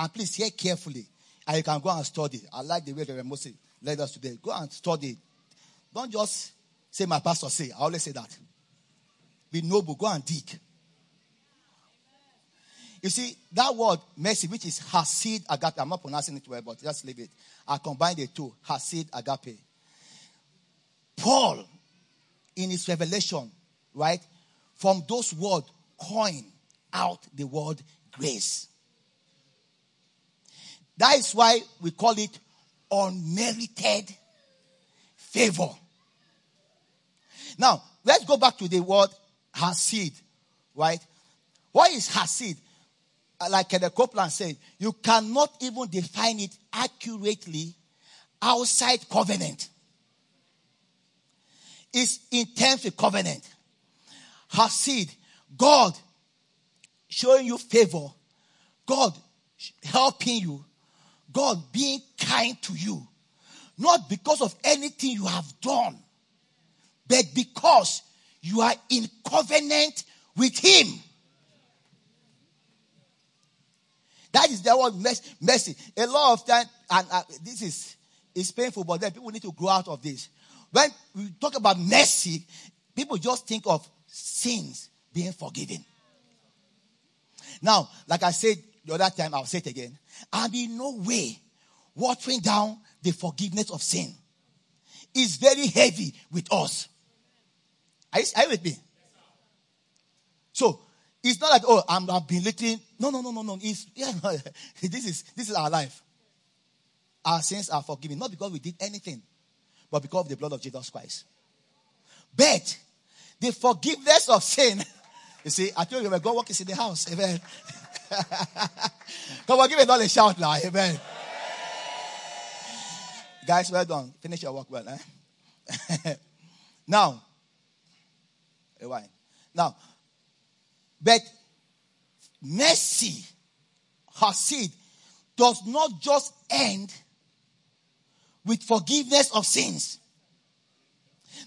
And please hear carefully. And you can go and study. I like the way the Moses led us today. Go and study. Don't just say my pastor say. I always say that. Be noble. Go and dig. You see, that word mercy, which is hasid agape. I'm not pronouncing it well, but just leave it. I combine the two. Hasid agape. Paul, in his revelation, right, from those words, coin out the word grace. That is why we call it unmerited favor. Now, let's go back to the word hasid, right? What is hasid? Uh, like the Copeland said, you cannot even define it accurately outside covenant. It's in terms of covenant. Hasid, God showing you favor, God helping you, God being kind to you, not because of anything you have done, but because you are in covenant with Him. That is the word mercy. A lot of time, and uh, this is is painful, but then people need to grow out of this. When we talk about mercy, people just think of sins being forgiven. Now, like I said the other time, I'll say it again. I'm in no way watering down the forgiveness of sin. It's very heavy with us. Are you, are you with me? So, it's not that, oh, I'm, I'm belittling. No, no, no, no, no. It's, yeah, no, this, is, this is our life. Our sins are forgiven. Not because we did anything, but because of the blood of Jesus Christ. But the forgiveness of sin You see, I told you when God works in the house. Amen. Come on, give it all a shout now. Amen. Guys, well done. Finish your work well. Eh? now, why? Now, but mercy, Hasid, does not just end with forgiveness of sins.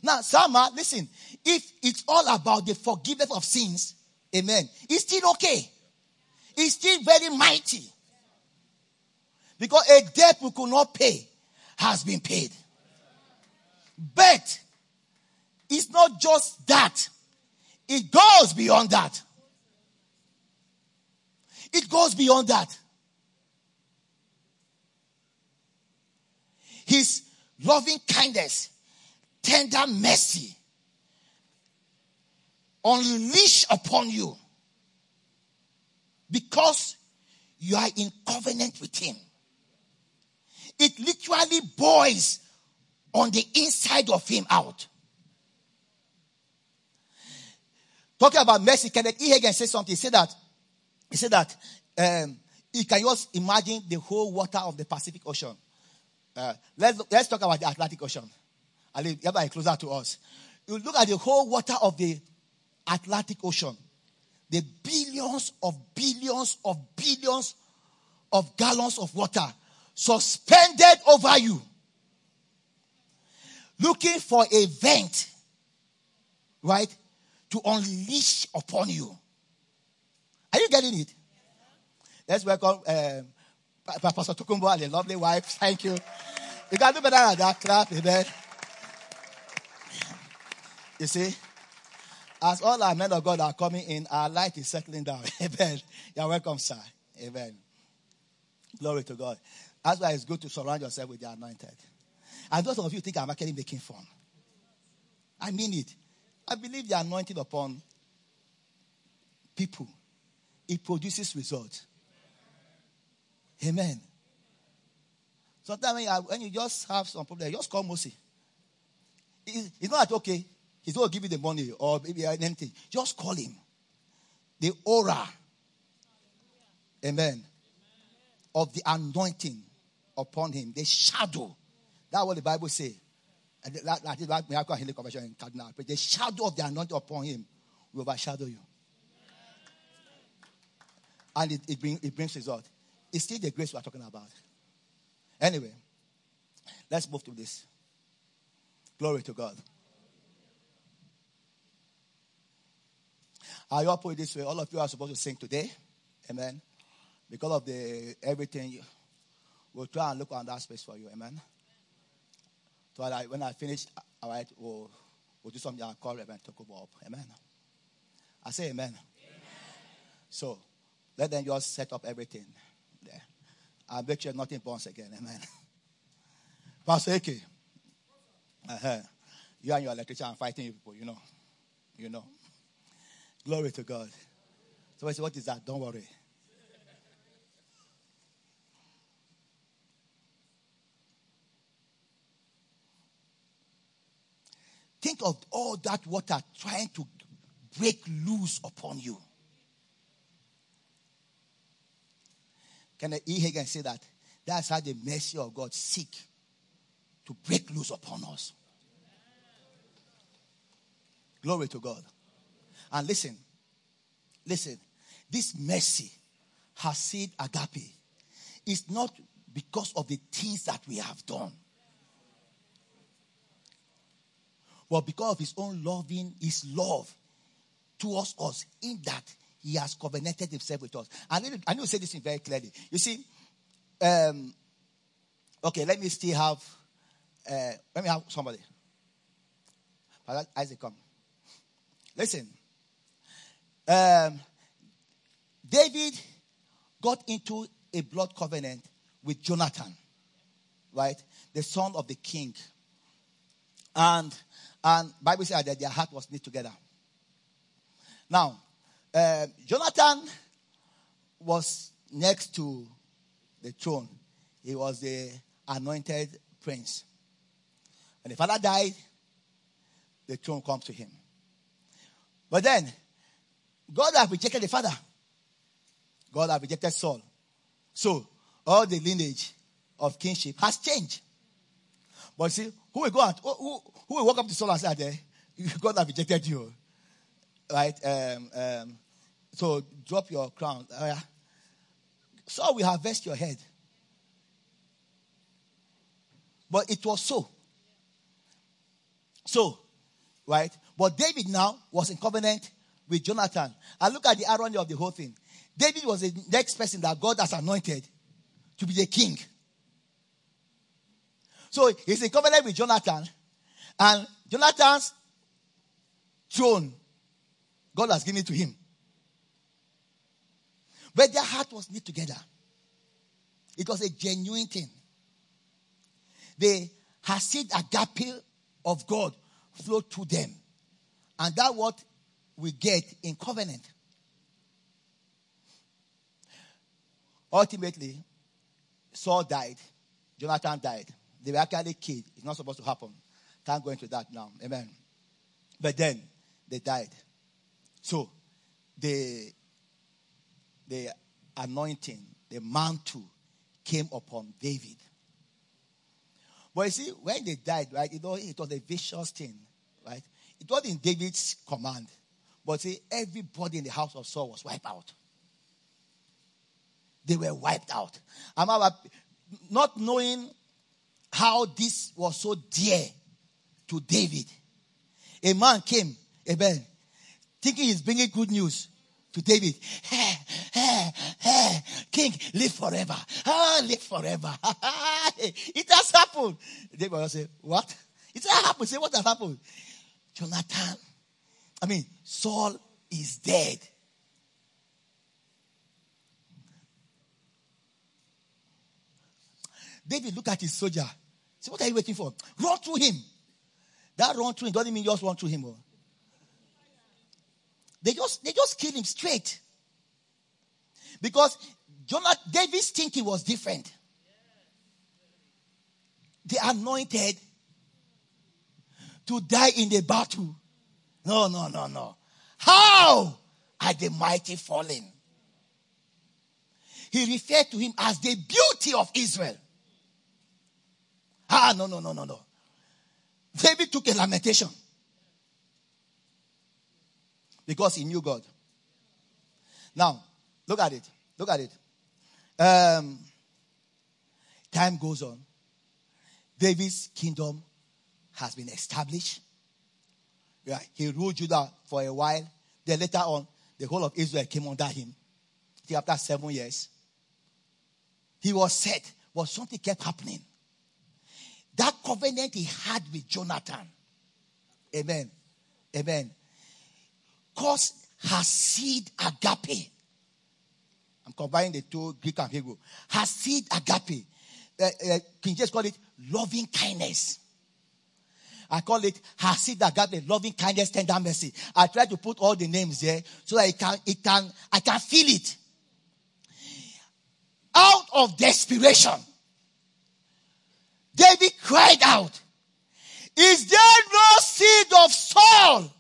Now, Sama, listen, if it's all about the forgiveness of sins, amen, it's still okay. It's still very mighty. Because a debt we could not pay has been paid. But it's not just that. It goes beyond that. It goes beyond that. His loving kindness tender mercy unleash upon you because you are in covenant with him. It literally boils on the inside of him out. Talking about mercy, Kenneth E. Hagin said something. He said that, he said that um, you can just imagine the whole water of the Pacific Ocean. Uh, let's, let's talk about the Atlantic Ocean. I live closer to us. You look at the whole water of the Atlantic Ocean, the billions of billions of billions of gallons of water suspended over you, looking for a vent, right, to unleash upon you. Are you getting it? Let's welcome um, Pastor and the lovely wife. Thank you. You can do better than that. Clap, amen. You see? As all our men of God are coming in, our light is settling down. Amen. You're welcome, sir. Amen. Glory to God. That's why it's good to surround yourself with the anointed. And those of you think I'm actually making fun. I mean it. I believe the anointing upon people, it produces results. Amen. Sometimes when you, when you just have some problem, just call Mosi. It's not that, okay, He's not give you the money or maybe anything. Just call him. The aura. Amen. Of the anointing upon him. The shadow. That's what the Bible says. That is what Miracle Healing Convention in Cardinal. But the shadow of the anointing upon him will overshadow you. And it, it, bring, it brings result. It's still the grace we're talking about. Anyway, let's move to this. Glory to God. I will put it this way all of you are supposed to sing today. Amen. because of the everything, we'll try and look on that space for you. Amen. So I, when I finish, all right, we'll, we'll do something. I'll call Reverend Tokubo up. Amen. I say amen. amen. So let them just set up everything there. I'll make sure nothing burns again. Amen. Pastor Eke. Uh-huh. You and your electrician are fighting people, you know. You know. Glory to God. So I say, what is that? Don't worry. Think of all that water trying to break loose upon you. Kenneth E. Hagin say that? That's how the mercy of God seek to break loose upon us. Glory to God. And listen, listen, this mercy Hasid agape. It's not because of the things that we have done. But because of his own loving, his love towards us, in that he has covenanted himself with us. I need, I need to say this very clearly. You see, um, okay, let me still have, uh, let me have somebody. Isaac, come. Listen. Um, David got into a blood covenant with Jonathan, right? The son of the king. And and Bible says that their heart was knit together. Now, uh, Jonathan was next to the throne. He was the anointed prince. When the father died, the throne comes to him. But then, God had rejected the father. God had rejected Saul. So, all the lineage of kingship has changed. But see, who will go out? Who, who will walk up to Saul and say, God have rejected you. Right? Um, um, so drop your crown. Yeah. Saul will harvest your head. But it was so. So, right? But David now was in covenant with Jonathan. And look at the irony of the whole thing. David was the next person that God has anointed to be the king. So he's in covenant with Jonathan. And Jonathan's throne, God has given it to him. But their heart was knit together. It was a genuine thing. They had seen agape of God flow through them. And that what we get in covenant. Ultimately, Saul died. Jonathan died. They were actually killed. It's not supposed to happen. Can't go into that now. Amen. But then they died. So the the anointing, the mantle came upon David. But you see, when they died, right, it was, it was a vicious thing, right? It was in David's command. But see, everybody in the house of Saul was wiped out. They were wiped out. I'm not knowing how this was so dear to David. A man came, amen, thinking he's bringing good news to David. Hey, hey, hey, king, live forever. Ah, live forever. it has happened. David will say, what? It has happened. Say, what has happened? Jonathan, I mean, Saul is dead. David look at his soldier. Say, what are you waiting for? Run through him. That run through him doesn't mean just run through him. Oh. They just they just kill him straight. Because Jonathan, David's thinking was different. The anointed to die in the battle. No, no, no, no. How are the mighty fallen? He referred to him as the beauty of Israel. Ah, no, no, no, no, no. David took a lamentation because he knew God. Now, look at it. Look at it. Um, time goes on. David's kingdom has been established. Yeah, he ruled Judah for a while. Then later on, the whole of Israel came under him. After seven years, he was set, but something kept happening. That covenant he had with Jonathan. Amen. Amen. Caused Hasid agape. I'm combining the two Greek and Hebrew. Hasid agape. Uh, uh, King James call it loving kindness. I call it Hasid Agape, loving kindness, tender mercy. I try to put all the names there so that it can, it can, I can feel it. Out of desperation, David cried out, Is there no seed of Saul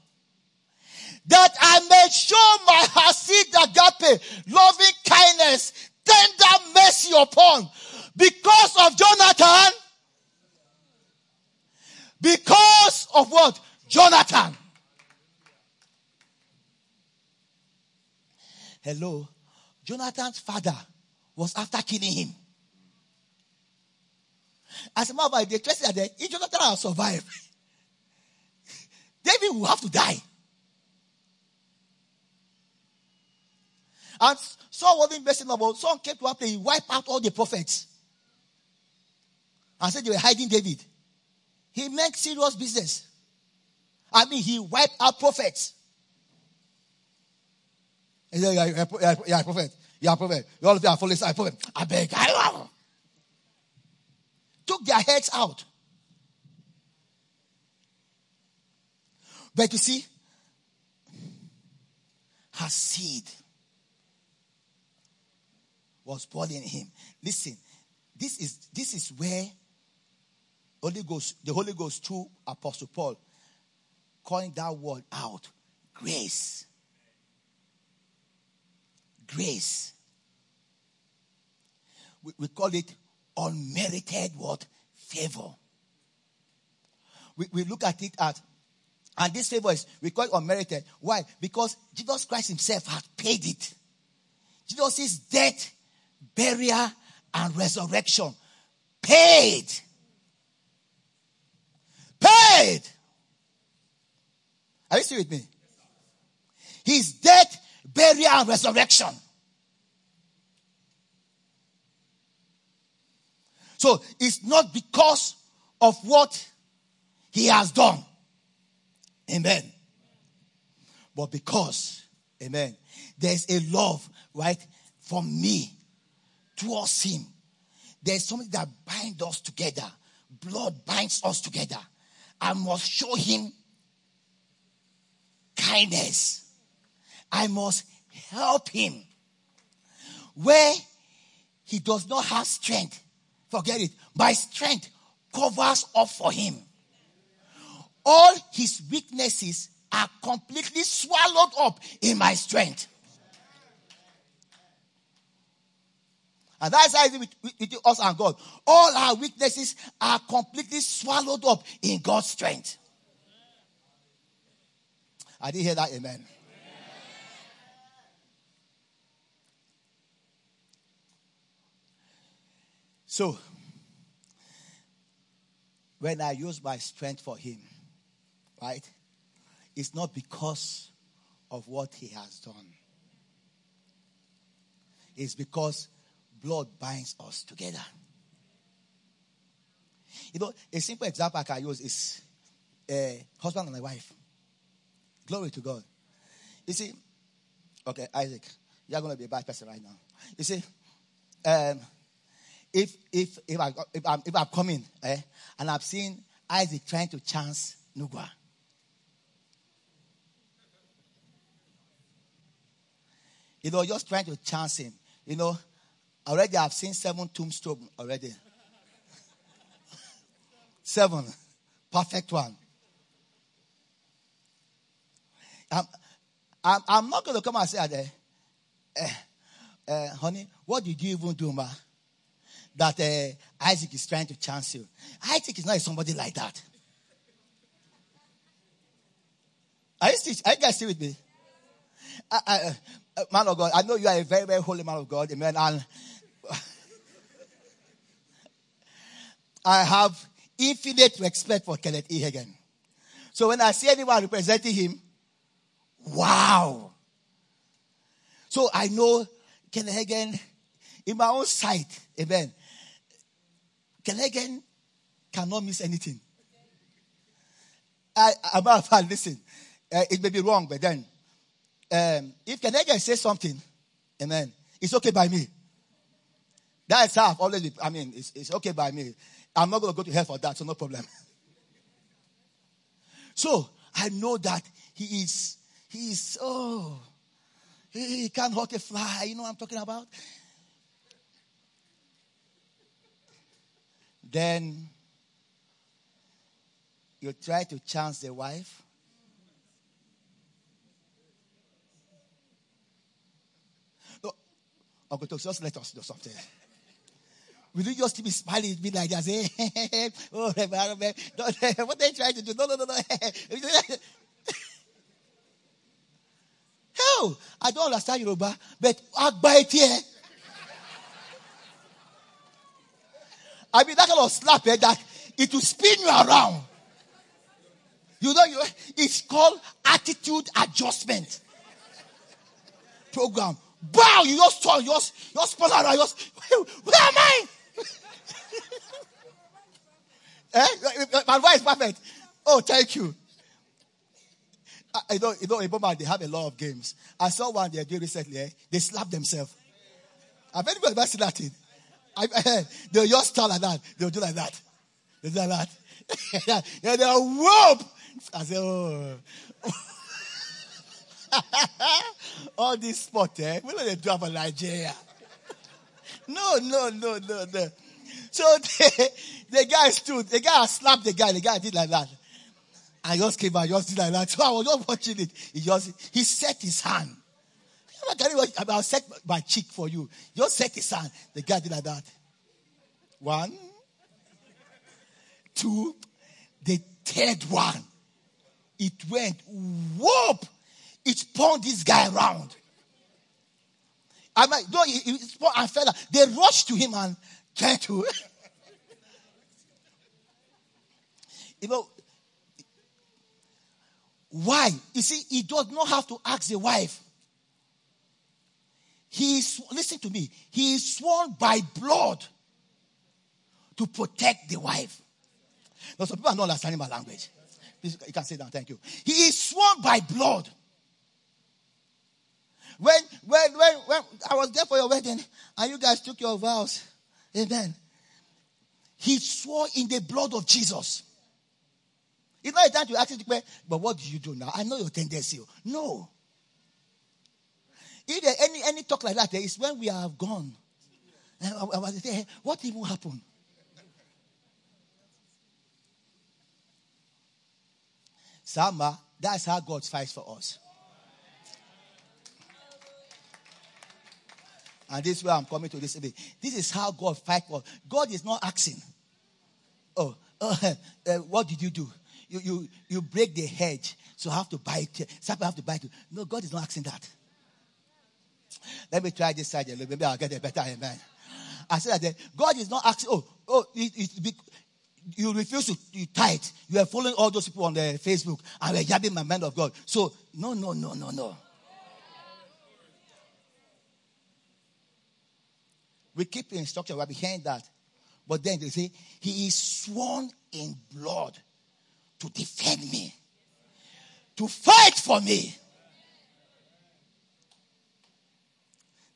that I may show my Hasid Agape, loving kindness, tender mercy upon because of Jonathan? Because of what? Jonathan. Hello. Jonathan's father was after killing him. As a matter of fact, the question that if Jonathan had survived, David will have to die. And Saul wasn't messing about. Saul came to after he wiped out all the prophets. And said they were hiding David. He makes serious business. I mean, he wiped out prophets. He said, yeah, yeah, yeah, yeah, prophet. You all of you are following I prophet. I beg. I love. Took their heads out. But you see, Hasid was born in him. Listen, this is this is where Holy Ghost, the Holy Ghost through Apostle Paul, calling that word out. Grace. Grace. We, we call it unmerited what? Favor. We, we look at it as, and this favor is, we call it unmerited. Why? Because Jesus Christ himself had paid it. Jesus' death, burial, and resurrection paid Paid. Are you still with me? His death, burial, and resurrection. So it's not because of what he has done. Amen. But because, amen, there's a love, right, from me towards him. There's something that binds us together. Blood binds us together. I must show him kindness. I must help him. Where he does not have strength, forget it. My strength covers up for him. All his weaknesses are completely swallowed up in my strength. And that's how it is with, us and God. All our weaknesses are completely swallowed up in God's strength. I didn't hear that, amen. So, when I use my strength for Him, right, it's not because of what He has done, it's because blood binds us together. You know, a simple example I can use is a husband and a wife. Glory to God. You see, okay, Isaac, you're going to be a bad person right now. You see, um, if if if I if I'm if I'm coming, eh, and I've seen Isaac trying to chance Nugua. You know, just trying to chance him. You know, Already I've seen seven tombstones already. seven. Perfect one. I'm, I'm, I'm not going to come and say, eh, eh, honey, what did you even do, ma? That uh, Isaac is trying to chance you. Isaac is not somebody like that. Are you, still, are you guys still with me? I, I, man of God, I know you are a very, very holy man of God. Amen. And I have infinite respect for Kenneth E. Hagin. So when I see anyone representing him, wow. So I know Kenneth Hagin in my own sight, amen, Kelegen cannot miss anything. I, I'm about fact, listen, uh, it may be wrong, but then, um, if Kelegen says something, amen, it's okay by me. That's how I've always I mean, it's, it's okay by me. I'm not going to go to hell for that, so no problem. so, I know that he is, he is, oh, he, can't hurt a fly. You know what I'm talking about? Then you try to chance the wife. No, Uncle Tok, just let us do something. Will you just be smiling be like that? Say, oh, what are you trying to do? No, no, no, no. Hell, I don't understand Yoruba, but Agba here. I mean, that kind of slap eh, that it will spin you around. You know, you, it's called attitude adjustment program. Bow, you just turn, you just, you just you just, where am I? eh? My voice is perfect. Oh, thank you. I, I know, you know, in Boma, they have a lot of games. I saw one they did recently. Eh? They slap themselves. Have anybody ever seen that thing? I, I, they'll just start like that. They'll do like that. They'll do like that. yeah, they'll whoop. I say, oh. All this sport, eh? We don't do for Nigeria. No, no, no, no, no. So the, the guy stood, the guy slapped the guy, the guy did like that. I just came out, just did like that. So I was just watching it. He just, he set his hand. I'll set my cheek for you. Just set his hand. The guy did like that. One, two, the third one. It went whoop. It spun this guy around. I might, no, he, he spun and fell. They rushed to him and tried to. you know, why? You see, he does not have to ask the wife. He is, listen to me, he is sworn by blood to protect the wife. Now, some people are not understanding my language. Please, you can say that. Thank you. He is sworn by blood. When, when, when, when I was there for your wedding and you guys took your vows, amen. He swore in the blood of Jesus. It's not a time to ask you, but what do you do now? I know your tendency. No. If there any any talk like that, it's when we have gone. I was there, what even happened? Sama, that's how God fights for us. And this is where I'm coming to this. This is how God fights for. God is not asking, oh, uh, uh, what did you do? You, you, you break the hedge, so I have to buy it. Have to buy it. No, God is not asking that. Let me try this side a little. Maybe I'll get a better amen. I said that God is not asking, oh, oh, it, it, you refuse to you tithe. You are following all those people on the Facebook and we're jabbing my man of God. So, no, no, no, no, no. We keep the instruction, we're behind that. But then they say, He is sworn in blood to defend me, to fight for me.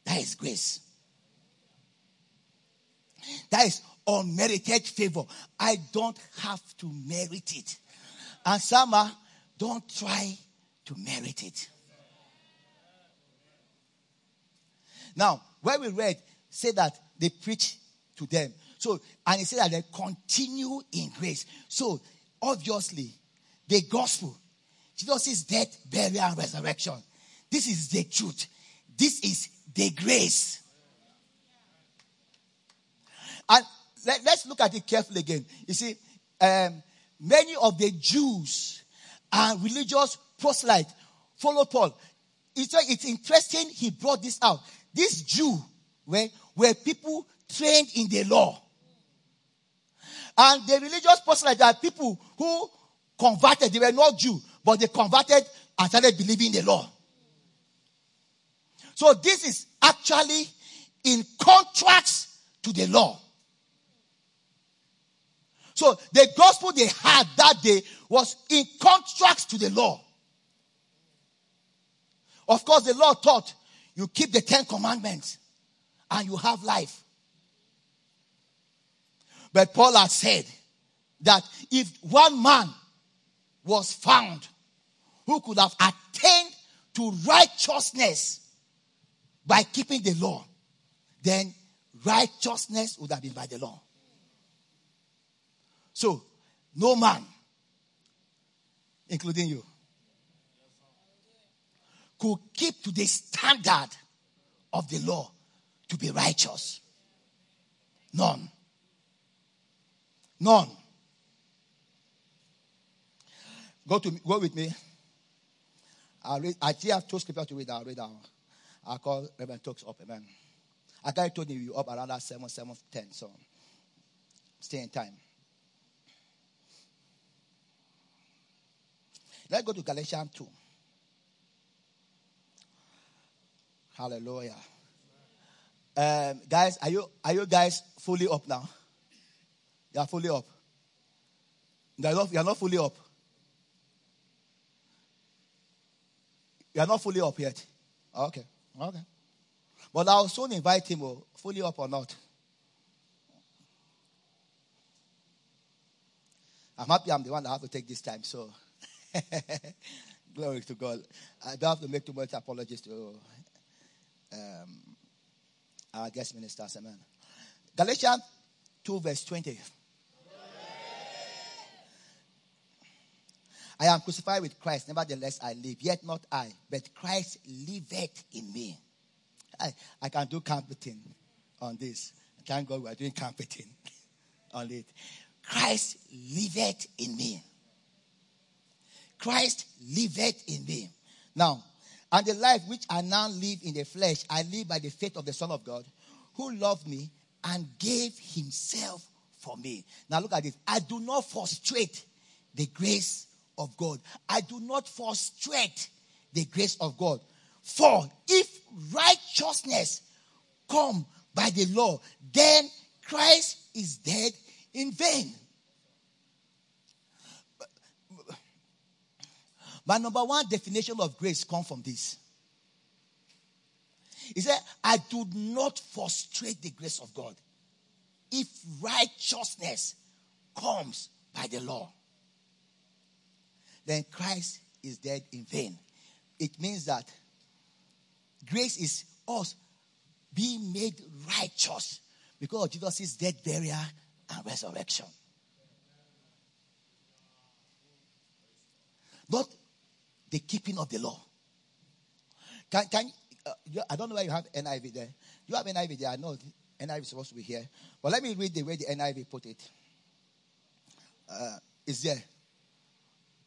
That is grace. That is unmerited favor. I don't have to merit it. And Sama, don't try to merit it. Now, where we read, say that they preach to them. So, and he said that they continue in grace. So, obviously, the gospel, Jesus' death, burial, and resurrection. This is the truth. This is the grace. And let, us look at it carefully again. You see, um, many of the Jews and religious proselytes follow Paul. It's, it's interesting he brought this out. This Jew were people trained in the law. And the religious proselytes are people who converted. They were not Jew, but they converted and started believing the law. So this is actually in contrast to the law. So the gospel they had that day was in contrast to the law. Of course, the law taught you keep the Ten Commandments and you have life. But Paul had said that if one man was found who could have attained to righteousness by keeping the law, then righteousness would have been by the law. So, no man, including you, could keep to the standard of the law to be righteous. None. None. Go to go with me. I'll read. I still have two scriptures to read. I'll read out. I'll call Reverend Talks up. Amen. I got told you up around that 7, 7, 10. So stay in time. Let's go to Galatians 2. Hallelujah. Um, guys, are you are you guys fully up now? You are fully up. You are not, you are not fully up. You are not fully up yet. Okay. Okay. But I'll soon invite him, oh, fully up or not. I'm happy I'm the one that have to take this time, so glory to God. I don't have to make too much apologies to um, our guest ministers. Amen. Galatians 2, verse 20. I am crucified with Christ, nevertheless I live. Yet not I, but Christ liveth in me. I, I can do computing on this. Thank God we are doing computing on it. Christ liveth in me. Christ liveth in me. Now, and the life which I now live in the flesh, I live by the faith of the Son of God, who loved me and gave himself for me. Now look at this. I do not frustrate the grace of God. I do not frustrate the grace of God. For if righteousness come by the law, then Christ is dead in vain. My number one definition of grace comes from this. He said, I do not frustrate the grace of God if righteousness comes by the law then Christ is dead in vain. It means that grace is us being made righteous because of Jesus' death, burial, and resurrection. Not the keeping of the law. Can, can uh, I don't know why you have NIV there. You have NIV there. I know NIV is supposed to be here. But let me read the way the NIV put it. Uh, there.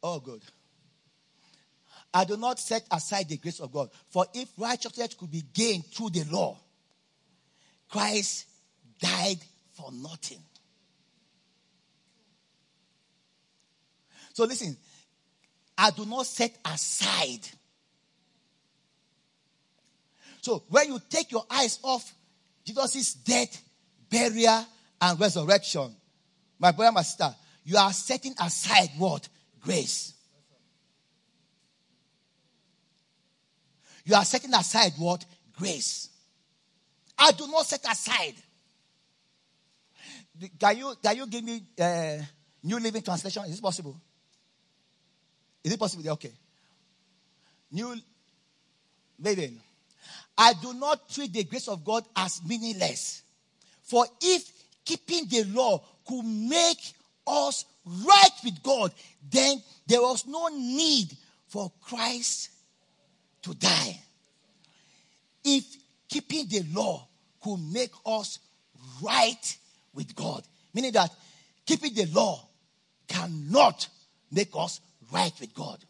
Oh, good. I do not set aside the grace of God. For if righteousness could be gained through the law, Christ died for nothing. So listen, I do not set aside. So when you take your eyes off Jesus' death, burial, and resurrection, my brother, my sister, you are setting aside what? grace. You are setting aside what? Grace. I do not set aside. Can you, can you give me uh, New Living Translation? Is it possible? Is it possible? Okay. New Living. I do not treat the grace of God as meaningless. For if keeping the law could make us right with God, then there was no need for Christ to die. If keeping the law could make us right with God, meaning that keeping the law cannot make us right with God.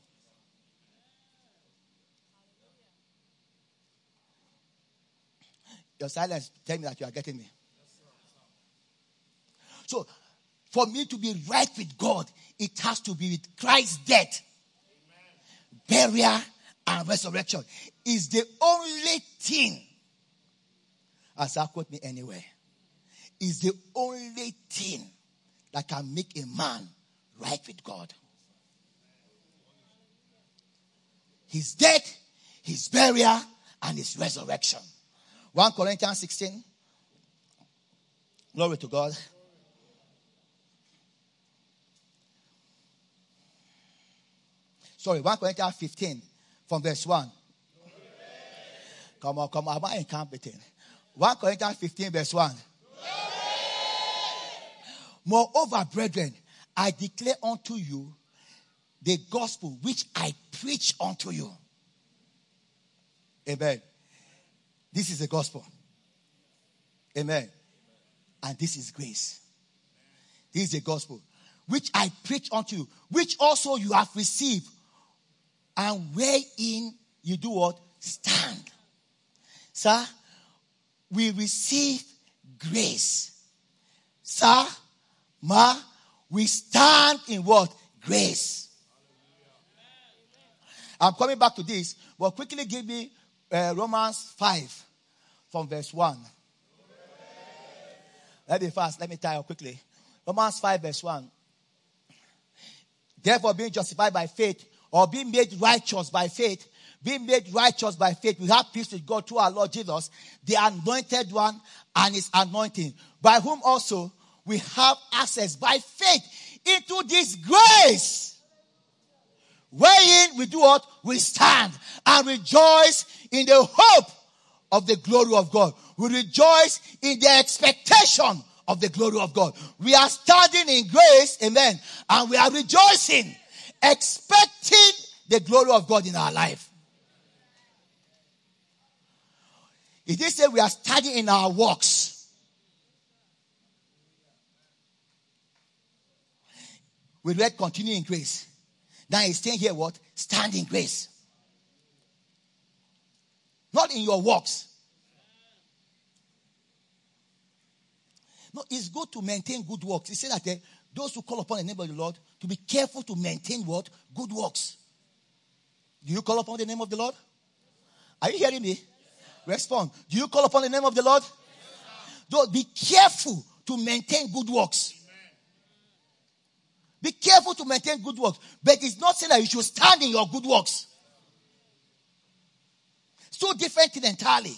Your silence tell me that you are getting me. So for me to be right with God, it has to be with Christ's death, Amen. burial, and resurrection. Is the only thing. as I quote me anywhere, is the only thing that can make a man right with God. His death, his burial, and his resurrection. 1 Corinthians 16. Glory to God. Sorry, 1 Corinthians 15 from verse 1. Come on, come on. Am I incompetent? 1 Corinthians 15, verse 1. Moreover, brethren, I declare unto you the gospel which I preach unto you. Amen. This is the gospel. Amen. And this is grace. This is the gospel which I preach unto you, which also you have received, and wherein you do what? Stand. Sir, we receive grace. Sir, ma, we stand in what? Grace. I'm coming back to this, but quickly give me uh, Romans 5 from verse 1. Let me fast. Let me tell you quickly. Romans 5 verse 1. Therefore, being justified by faith, or being made righteous by faith, being made righteous by faith, we have peace with God through our Lord Jesus, the anointed one and his anointing, by whom also we have access by faith into this grace. Wherein we do what? We stand and rejoice in the hope of the glory of God. We rejoice in the expectation of the glory of God. We are standing in grace, amen, and we are rejoicing, expecting the glory of God in our life. It is say we are standing in our works. We read continue in grace. Now he's saying here what? Stand in grace. Not in your works. No, it's good to maintain good works. He said that uh, those who call upon the name of the Lord to be careful to maintain what? Good works. Do you call upon the name of the Lord? Are you hearing me? Respond. Do you call upon the name of the Lord? Don't be careful to maintain good works. Be careful to maintain good works. But it's not saying that you should stand in your good works. It's two different things entirely.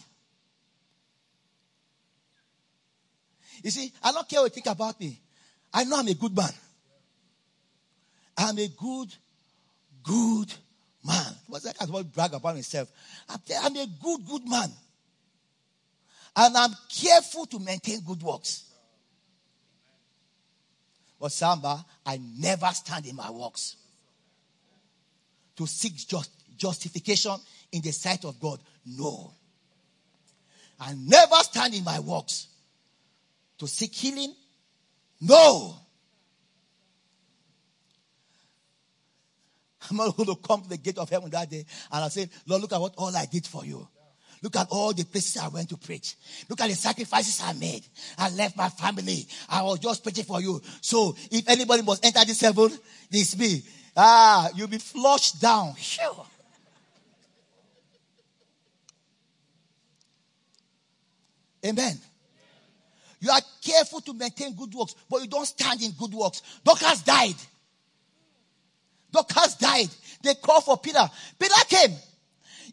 You see, I don't care what you think about me. I know I'm a good man. I'm a good, good man. What's that? To brag about. I'm, I'm a good, good man. And I'm careful to maintain good works. But Samba, I never stand in my works to seek just, justification in the sight of God. No. I never stand in my works to seek healing. No. I'm not going to come to the gate of heaven that day and I say, Lord, look at what all I did for you. Look at all the places I went to preach. Look at the sacrifices I made. I left my family. I was just preaching for you. So if anybody must enter this heaven, it's me. Ah, you'll be flushed down. Sure. Amen. You are careful to maintain good works, but you don't stand in good works. Dorcas died. Dorcas died. They called for Peter. Peter came.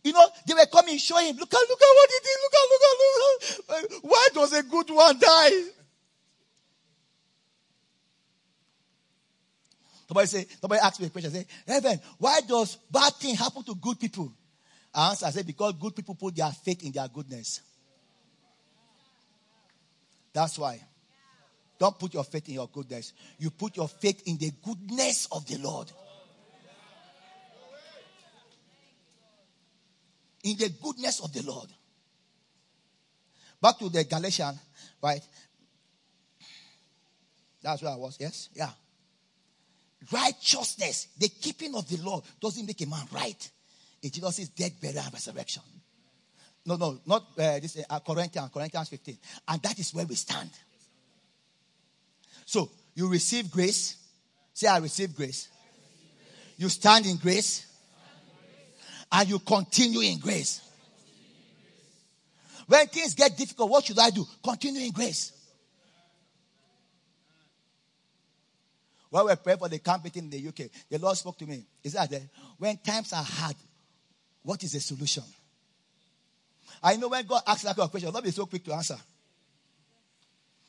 You know, they were coming, showing him, look at, look at what he did, look at, look at, look at. Why does a good one die? Somebody say, somebody asked me a question, say, Reverend, why does bad thing happen to good people? I answer, I say, because good people put their faith in their goodness. That's why. Don't put your faith in your goodness. You put your faith in the goodness of the Lord. In the goodness of the Lord. Back to the Galatian, right? That's where I was, yes? Yeah. Righteousness, the keeping of the law doesn't make a man right. It just is death, burial, and resurrection. No, no, not uh, this uh, Corinthians, Corinthians 15. And that is where we stand. So, you receive grace. Say, I receive grace. You stand in grace. And you continue in grace. When things get difficult, what should I do? Continue in grace. While we praying for the camp meeting in the UK, the Lord spoke to me. He said, when times are hard, what is the solution? I know when God asks that kind of question, not be so quick to answer.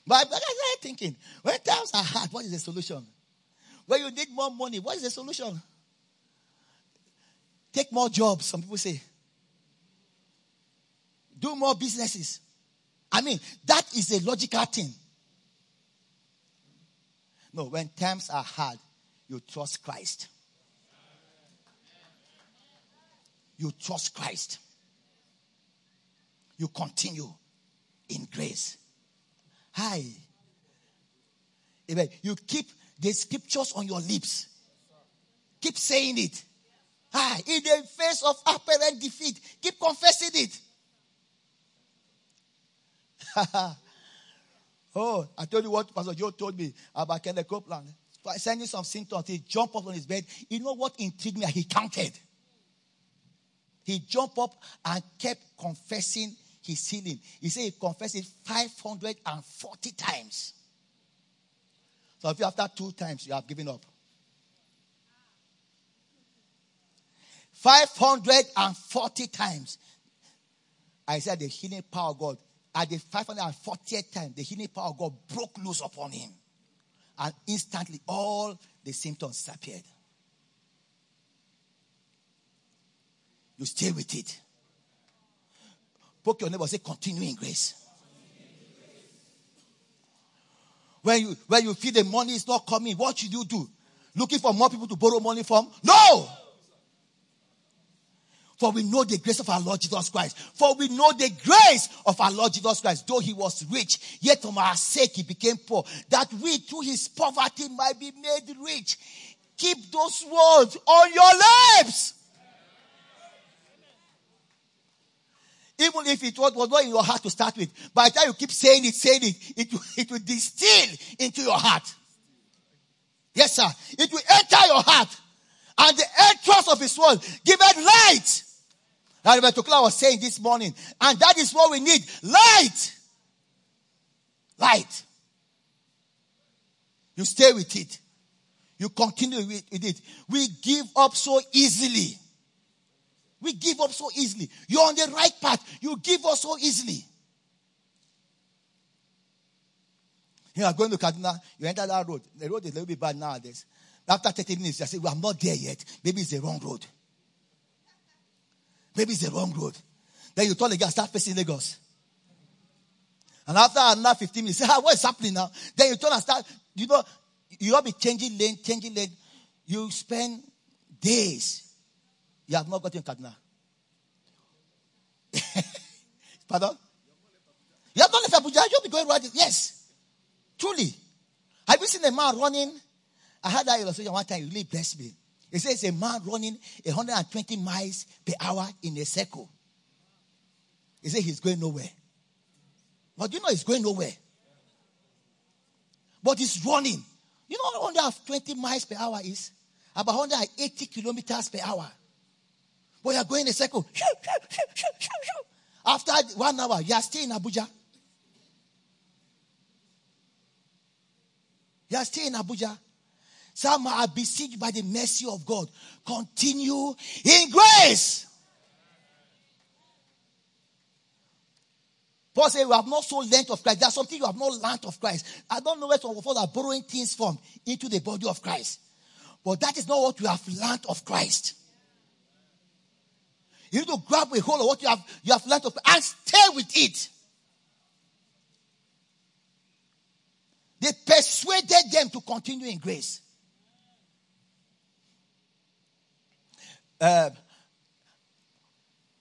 But I started thinking, when times are hard, what is the solution? When you need more money, what is the solution? Take more jobs, some people say. Do more businesses. I mean, that is a logical thing. No, when times are hard, you trust Christ. You trust Christ. You continue in grace. Hi. Amen. You keep the scriptures on your lips. Keep saying it. Hi. In the face of apparent defeat, keep confessing it. oh, I told you what Pastor Joe told me about Kenneth Copeland. Him some symptoms. He jumped up on his bed. You know what intrigued me? He counted. He jumped up and kept confessing his healing. He said he confessed it 540 times. So if you after two times you have given up. 540 times. I said the healing power of God. At the 540th time, the healing power of God broke loose upon him. And instantly all the symptoms disappeared. You stay with it. Poke your neighbor, say, continue in grace. When you when you feel the money is not coming, what should you do? Looking for more people to borrow money from? No! For we know the grace of our Lord Jesus Christ. For we know the grace of our Lord Jesus Christ. Though he was rich, yet for our sake he became poor. That we through his poverty might be made rich. Keep those words on your lips. Even if it was not in your heart to start with, by the time you keep saying it, saying it, it it will distill into your heart. Yes, sir. It will enter your heart. And the entrance of his word give it light. Like Reverend Tokla was saying this morning. And that is what we need. Light. Light. You stay with it. You continue with it. We give up so easily. We give up so easily. You're on the right path. You give up so easily. You are going to Kaduna, you enter that road. The road is a little bit bad nowadays. After 30 minutes, you say, well, I'm not there yet. Maybe it's the wrong road. Maybe it's the wrong road. Then you turn again and start facing Lagos. And after another 15 minutes, say, ah, what is happening now? Then you turn and start, you know, you all be changing lane, changing lane. You spend days you have not gotten Kaduna. Pardon? You have not left Abuja. You'll be going right. Yes. Truly. Have you seen a man running? I had that illustration one time. It really blessed me. It says a man running 120 miles per hour in a circle. He said he's going nowhere. But you know he's going nowhere. But he's running. You know what 120 miles per hour is? About 180 kilometers per hour. But you're going in a circle. After one hour, you are still in Abuja. You are still in Abuja. Some are besieged by the mercy of God. Continue in grace. Paul said, You have not so length of Christ. There's something you have not learned of Christ. I don't know where some of us are borrowing things from into the body of Christ. But that is not what you have learned of Christ. You need to grab a hold of what you have, you have learned of and stay with it. They persuaded them to continue in grace. Uh,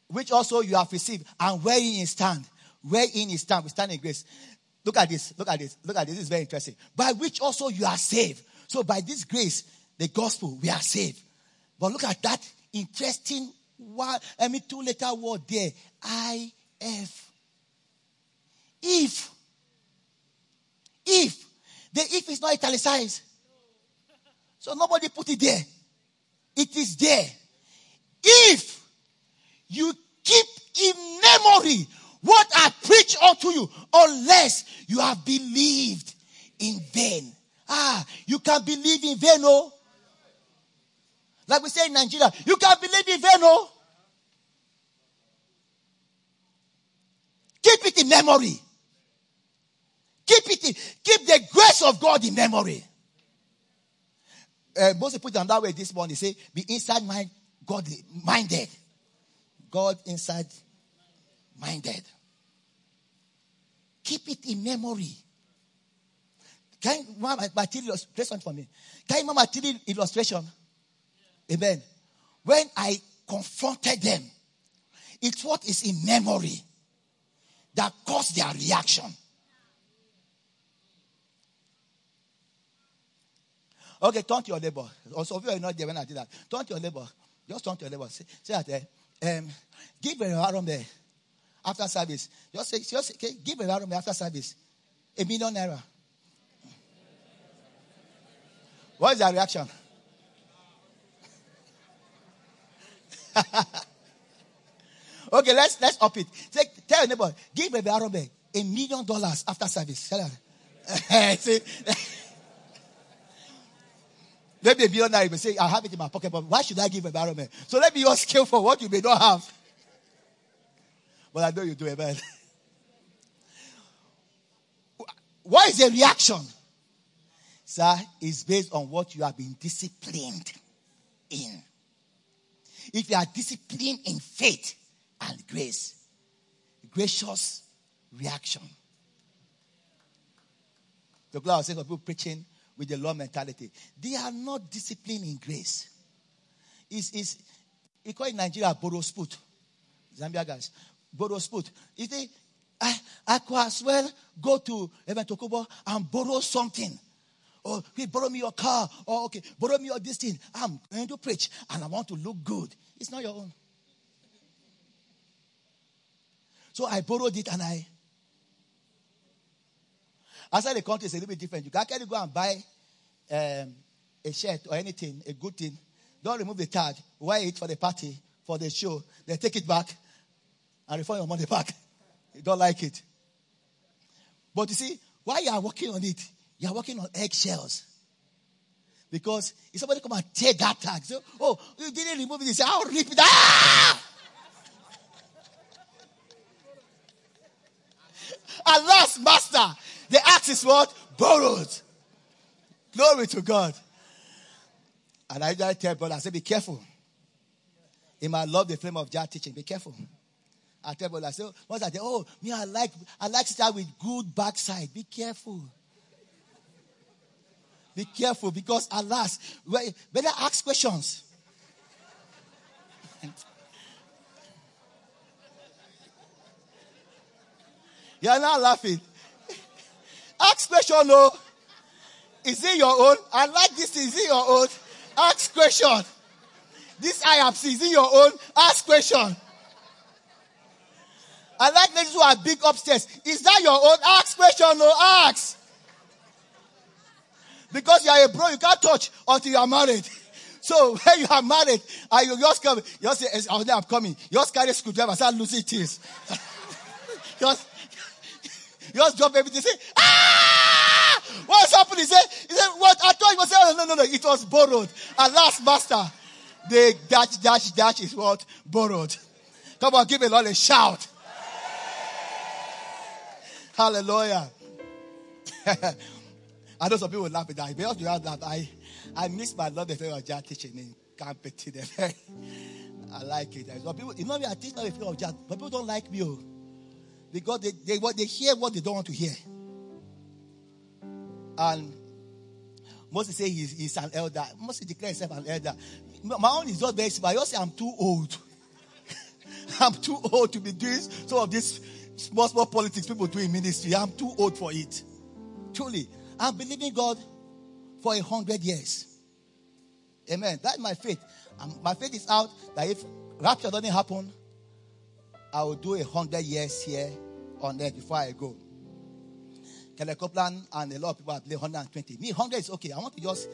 which also you have received, and wherein you stand. Wherein you stand, we stand in grace. Look at this, look at this, look at this. This is very interesting. By which also you are saved. So by this grace, the gospel, we are saved. But look at that interesting one, I mean, two letter word there. I F. If. If. The if is not italicized. So nobody put it there. It is there. If you keep in memory what I preach unto you unless you have believed in vain. Ah, you can believe in vain, oh. Like we say in Nigeria, you can believe in vain, oh. Keep it in memory. Keep it in, keep the grace of God in memory. Uh, Moses put it that way this morning. Say, be inside mind, God minded. God inside minded. Keep it in memory. Can you remember illustration for me? Can you remember my illustration? Amen. When I confronted them, it's what is in memory that caused their reaction. Okay, turn to your neighbor. Also, if you are not there when I did that, turn to your neighbor. Just turn to your neighbor. Say, say that, uh, um, give a around there after service. Just say, just say, okay, give a around after service. A million naira. What is their reaction? okay, let's let's up it. Say, tell your neighbor, give a Arabe a million dollars after service. Tell her. Maybe a billionaire may say, I have it in my pocket, but why should I give Arabe? So let me your skill for what you may not have. But I know you do it, man. What is the reaction? Sir, is based on what you have been disciplined in. If you are disciplined in faith and grace, gracious reaction. The glad of people preaching with the law mentality. They are not disciplined in grace. It's, it's, you call it Nigeria borrow sput. Zambia guys. Borrow sput. You think, I, I could as well go to Evan Tokubo and borrow something. Or, hey, borrow me your car. Or, okay, borrow me your this thing. I'm going to preach and I want to look good. It's not your own. So I borrowed it and I. Outside the country, it's a little bit different. You can't go and buy um, a shirt or anything, a good thing. Don't remove the tag. Wear it for the party, for the show. Then take it back and refund your money back. You don't like it. But you see, while you are working on it, you are working on eggshells. Because if somebody come and take that tag, say, oh, you didn't remove it, you say, I'll rip it. Ah! Alas, master, the axe is what? Borrowed. Glory to God. And I just tell brother, I say, be careful. In my love the flame of Jah teaching, be careful. I tell brother, I say, once I say, oh, me, I like, I like start with good backside. Be careful. Be careful because alas, better ask questions. You're not laughing. Ask question, no. Is it your own? I like this. Is it your own? Ask question. This I IAPC, is it your own? Ask question. I like ladies who are big upstairs. Is that your own? Ask question, no. Ask. Because you are a bro, you can't touch until you are married. So when you are married, and you just come, you just say, I'm coming. You just carry a screwdriver, start losing just, you just drop everything, say, ah! What's happening? He said, he said, what? I thought it was, oh, no, no, no, it was borrowed. And last master, the dash, dash, dash is what? Borrowed. Come on, give a Lord a shout. Hallelujah. I know some people laugh at that. Because you have that, I, I miss my love the Jah teaching in Campeti. I like it. Some people, you know, I teach the fear of Jah, but people don't like me. Oh. Because they, they, what, they hear what they don't want to hear. And Moses say he's, he's an elder. Moses declare himself an elder. My own is not very simple. I just say I'm too old. I'm too old to be doing some of this small, small politics people do in ministry. I'm too old for it. Truly. I'm believing God for a hundred years. Amen. That's my faith. Um, my faith is out that if rapture doesn't happen, I will do a hundred years here on earth before I go. Kenneth Copeland and a lot of people have played 120. Me, 100 is okay. I want to just,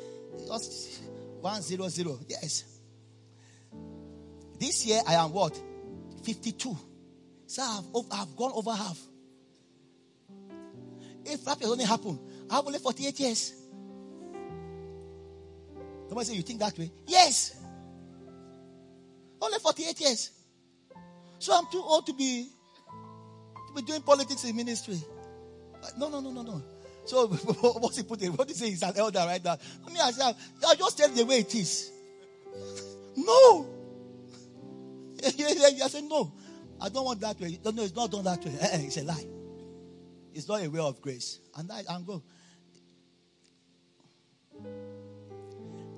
just 100. Yes. This year I am what? 52. So I've, I've gone over half. If rapture only happened, I have only 48 years. Somebody say, You think that way? Yes. Only 48 years. So I'm too old to be, to be doing politics in ministry. Uh, no, no, no, no, no. So what's he put putting? What is he say? He's an elder right now. I mean, I, said, I just tell the way it is. No. I said, no. I don't want that way. No, no, it's not done that way. Eh, eh, it's a lie. It's not a way of grace. And I and go.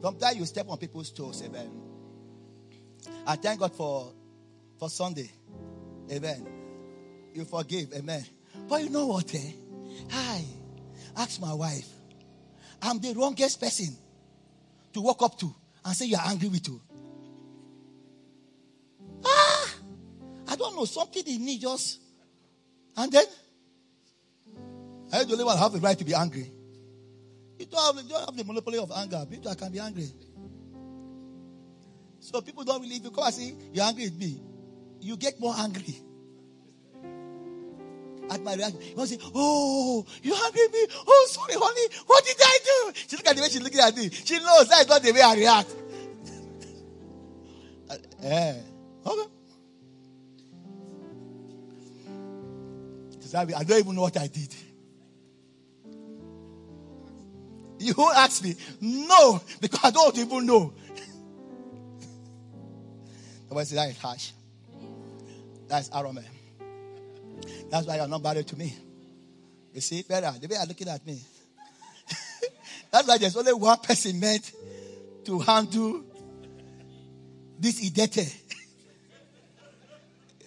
Sometimes you step on people's toes, amen. I thank God for for Sunday. Amen. You forgive, amen. But you know what, eh? Hi. Ask my wife. I'm the wrongest person to walk up to and say you're angry with you. Ah! I don't know. Something in me just. And then I the only one have the right to be angry. You don't have, you don't have the monopoly of anger. People can be angry. So people don't if you come and say, you're angry with me, you get more angry. At my reaction, you say, Oh, you angry me? Oh, sorry, honey. What did I do? She look at the way she's looking at me. She knows that's not the way I react. uh, eh. Okay. I don't even know what I did. You ask me? No, because I don't even know. Somebody say that is harsh. That's arrogant. That's why you're not married to me. You see, better the way you're looking at me. That's why there's only one person meant to handle this idete.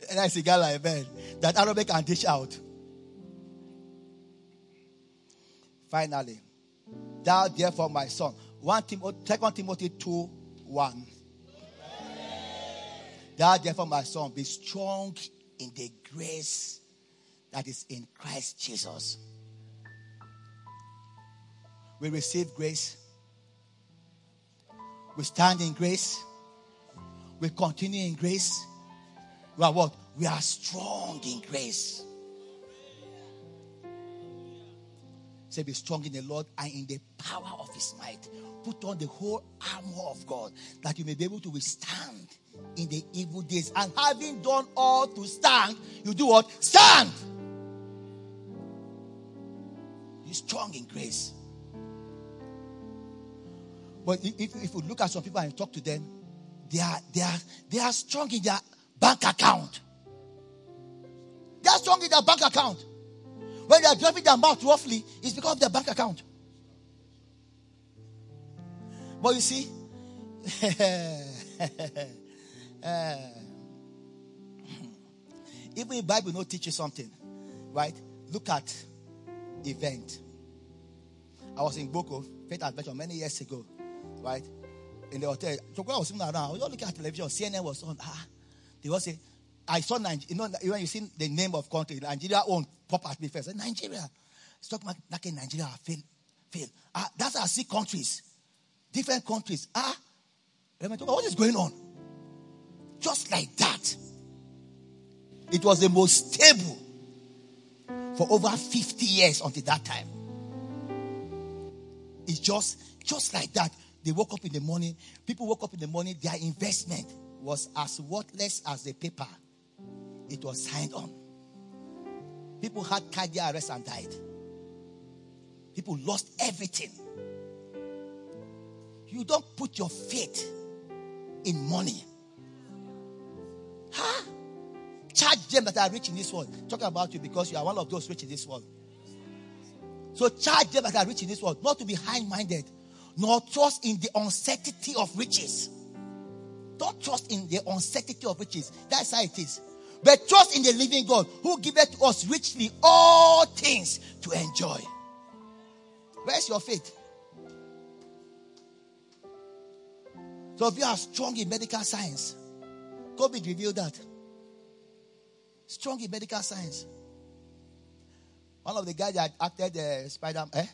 and I see guy like man that Arabic can dish out. Finally, thou therefore my son. 1 Timothy, 2 Timothy 2 1. Thou therefore my son, be strong in the grace that is in Christ Jesus. We receive grace. We stand in grace. We continue in grace. We are what? We are strong in grace. Say, be strong in the Lord and in the power of his might. Put on the whole armor of God that you may be able to withstand in the evil days. And having done all to stand, you do what? Stand! You're strong in grace. But if, if we look at some people and talk to them, they are, they are, they are strong in their bank account. They are strong in their bank account. When they are driving their mouth roughly, it's because of their bank account. But you see, uh, even if Bible not teach you something, right? Look at event. I was in Boko, Faith Adventure, many years ago, right? In the hotel. So when I was sitting around, I was looking at television, CNN was on. Ah, they was say, I saw Nigeria. You know, when you see the name of country, Nigeria own pop at me first. Nigeria. Stock market in Nigeria fail. Fail. Ah, that's how I see countries. Different countries. Ah. What is going on? Just like that. It was the most stable for over 50 years until that time. It's just, just like that. They woke up in the morning. People woke up in the morning. Their investment was as worthless as the paper it was signed on. People had cardiac arrest and died. People lost everything. You don't put your faith in money. Charge them that are rich in this world. Talking about you because you are one of those rich in this world. So charge them that are rich in this world, not to be high minded, nor trust in the uncertainty of riches. Don't trust in the uncertainty of riches. That's how it is. But trust in the living God who giveth to us richly all things to enjoy. Where's your faith? So if you are strong in medical science, COVID revealed that. Strong in medical science. One of the guys that acted uh, Spider, eh?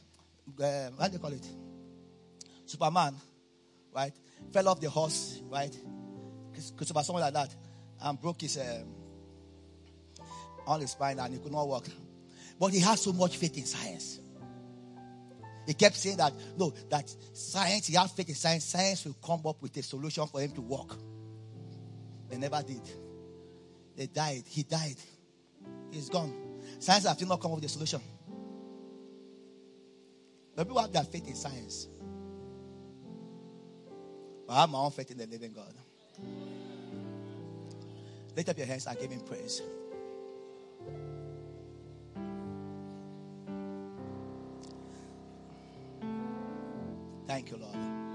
Uh, what do you call it? Superman, right? Fell off the horse, right? Christopher, something like that, and broke his um, on his spine and he could not walk. But he had so much faith in science. He kept saying that, no, that science, he had faith in science, science will come up with a solution for him to walk. They never did. They died. He died. He's gone. Science has still not come up with a solution. The people have their faith in science. But I have my own faith in the living God. Lift up your hands and give him praise. Thank you, Lord.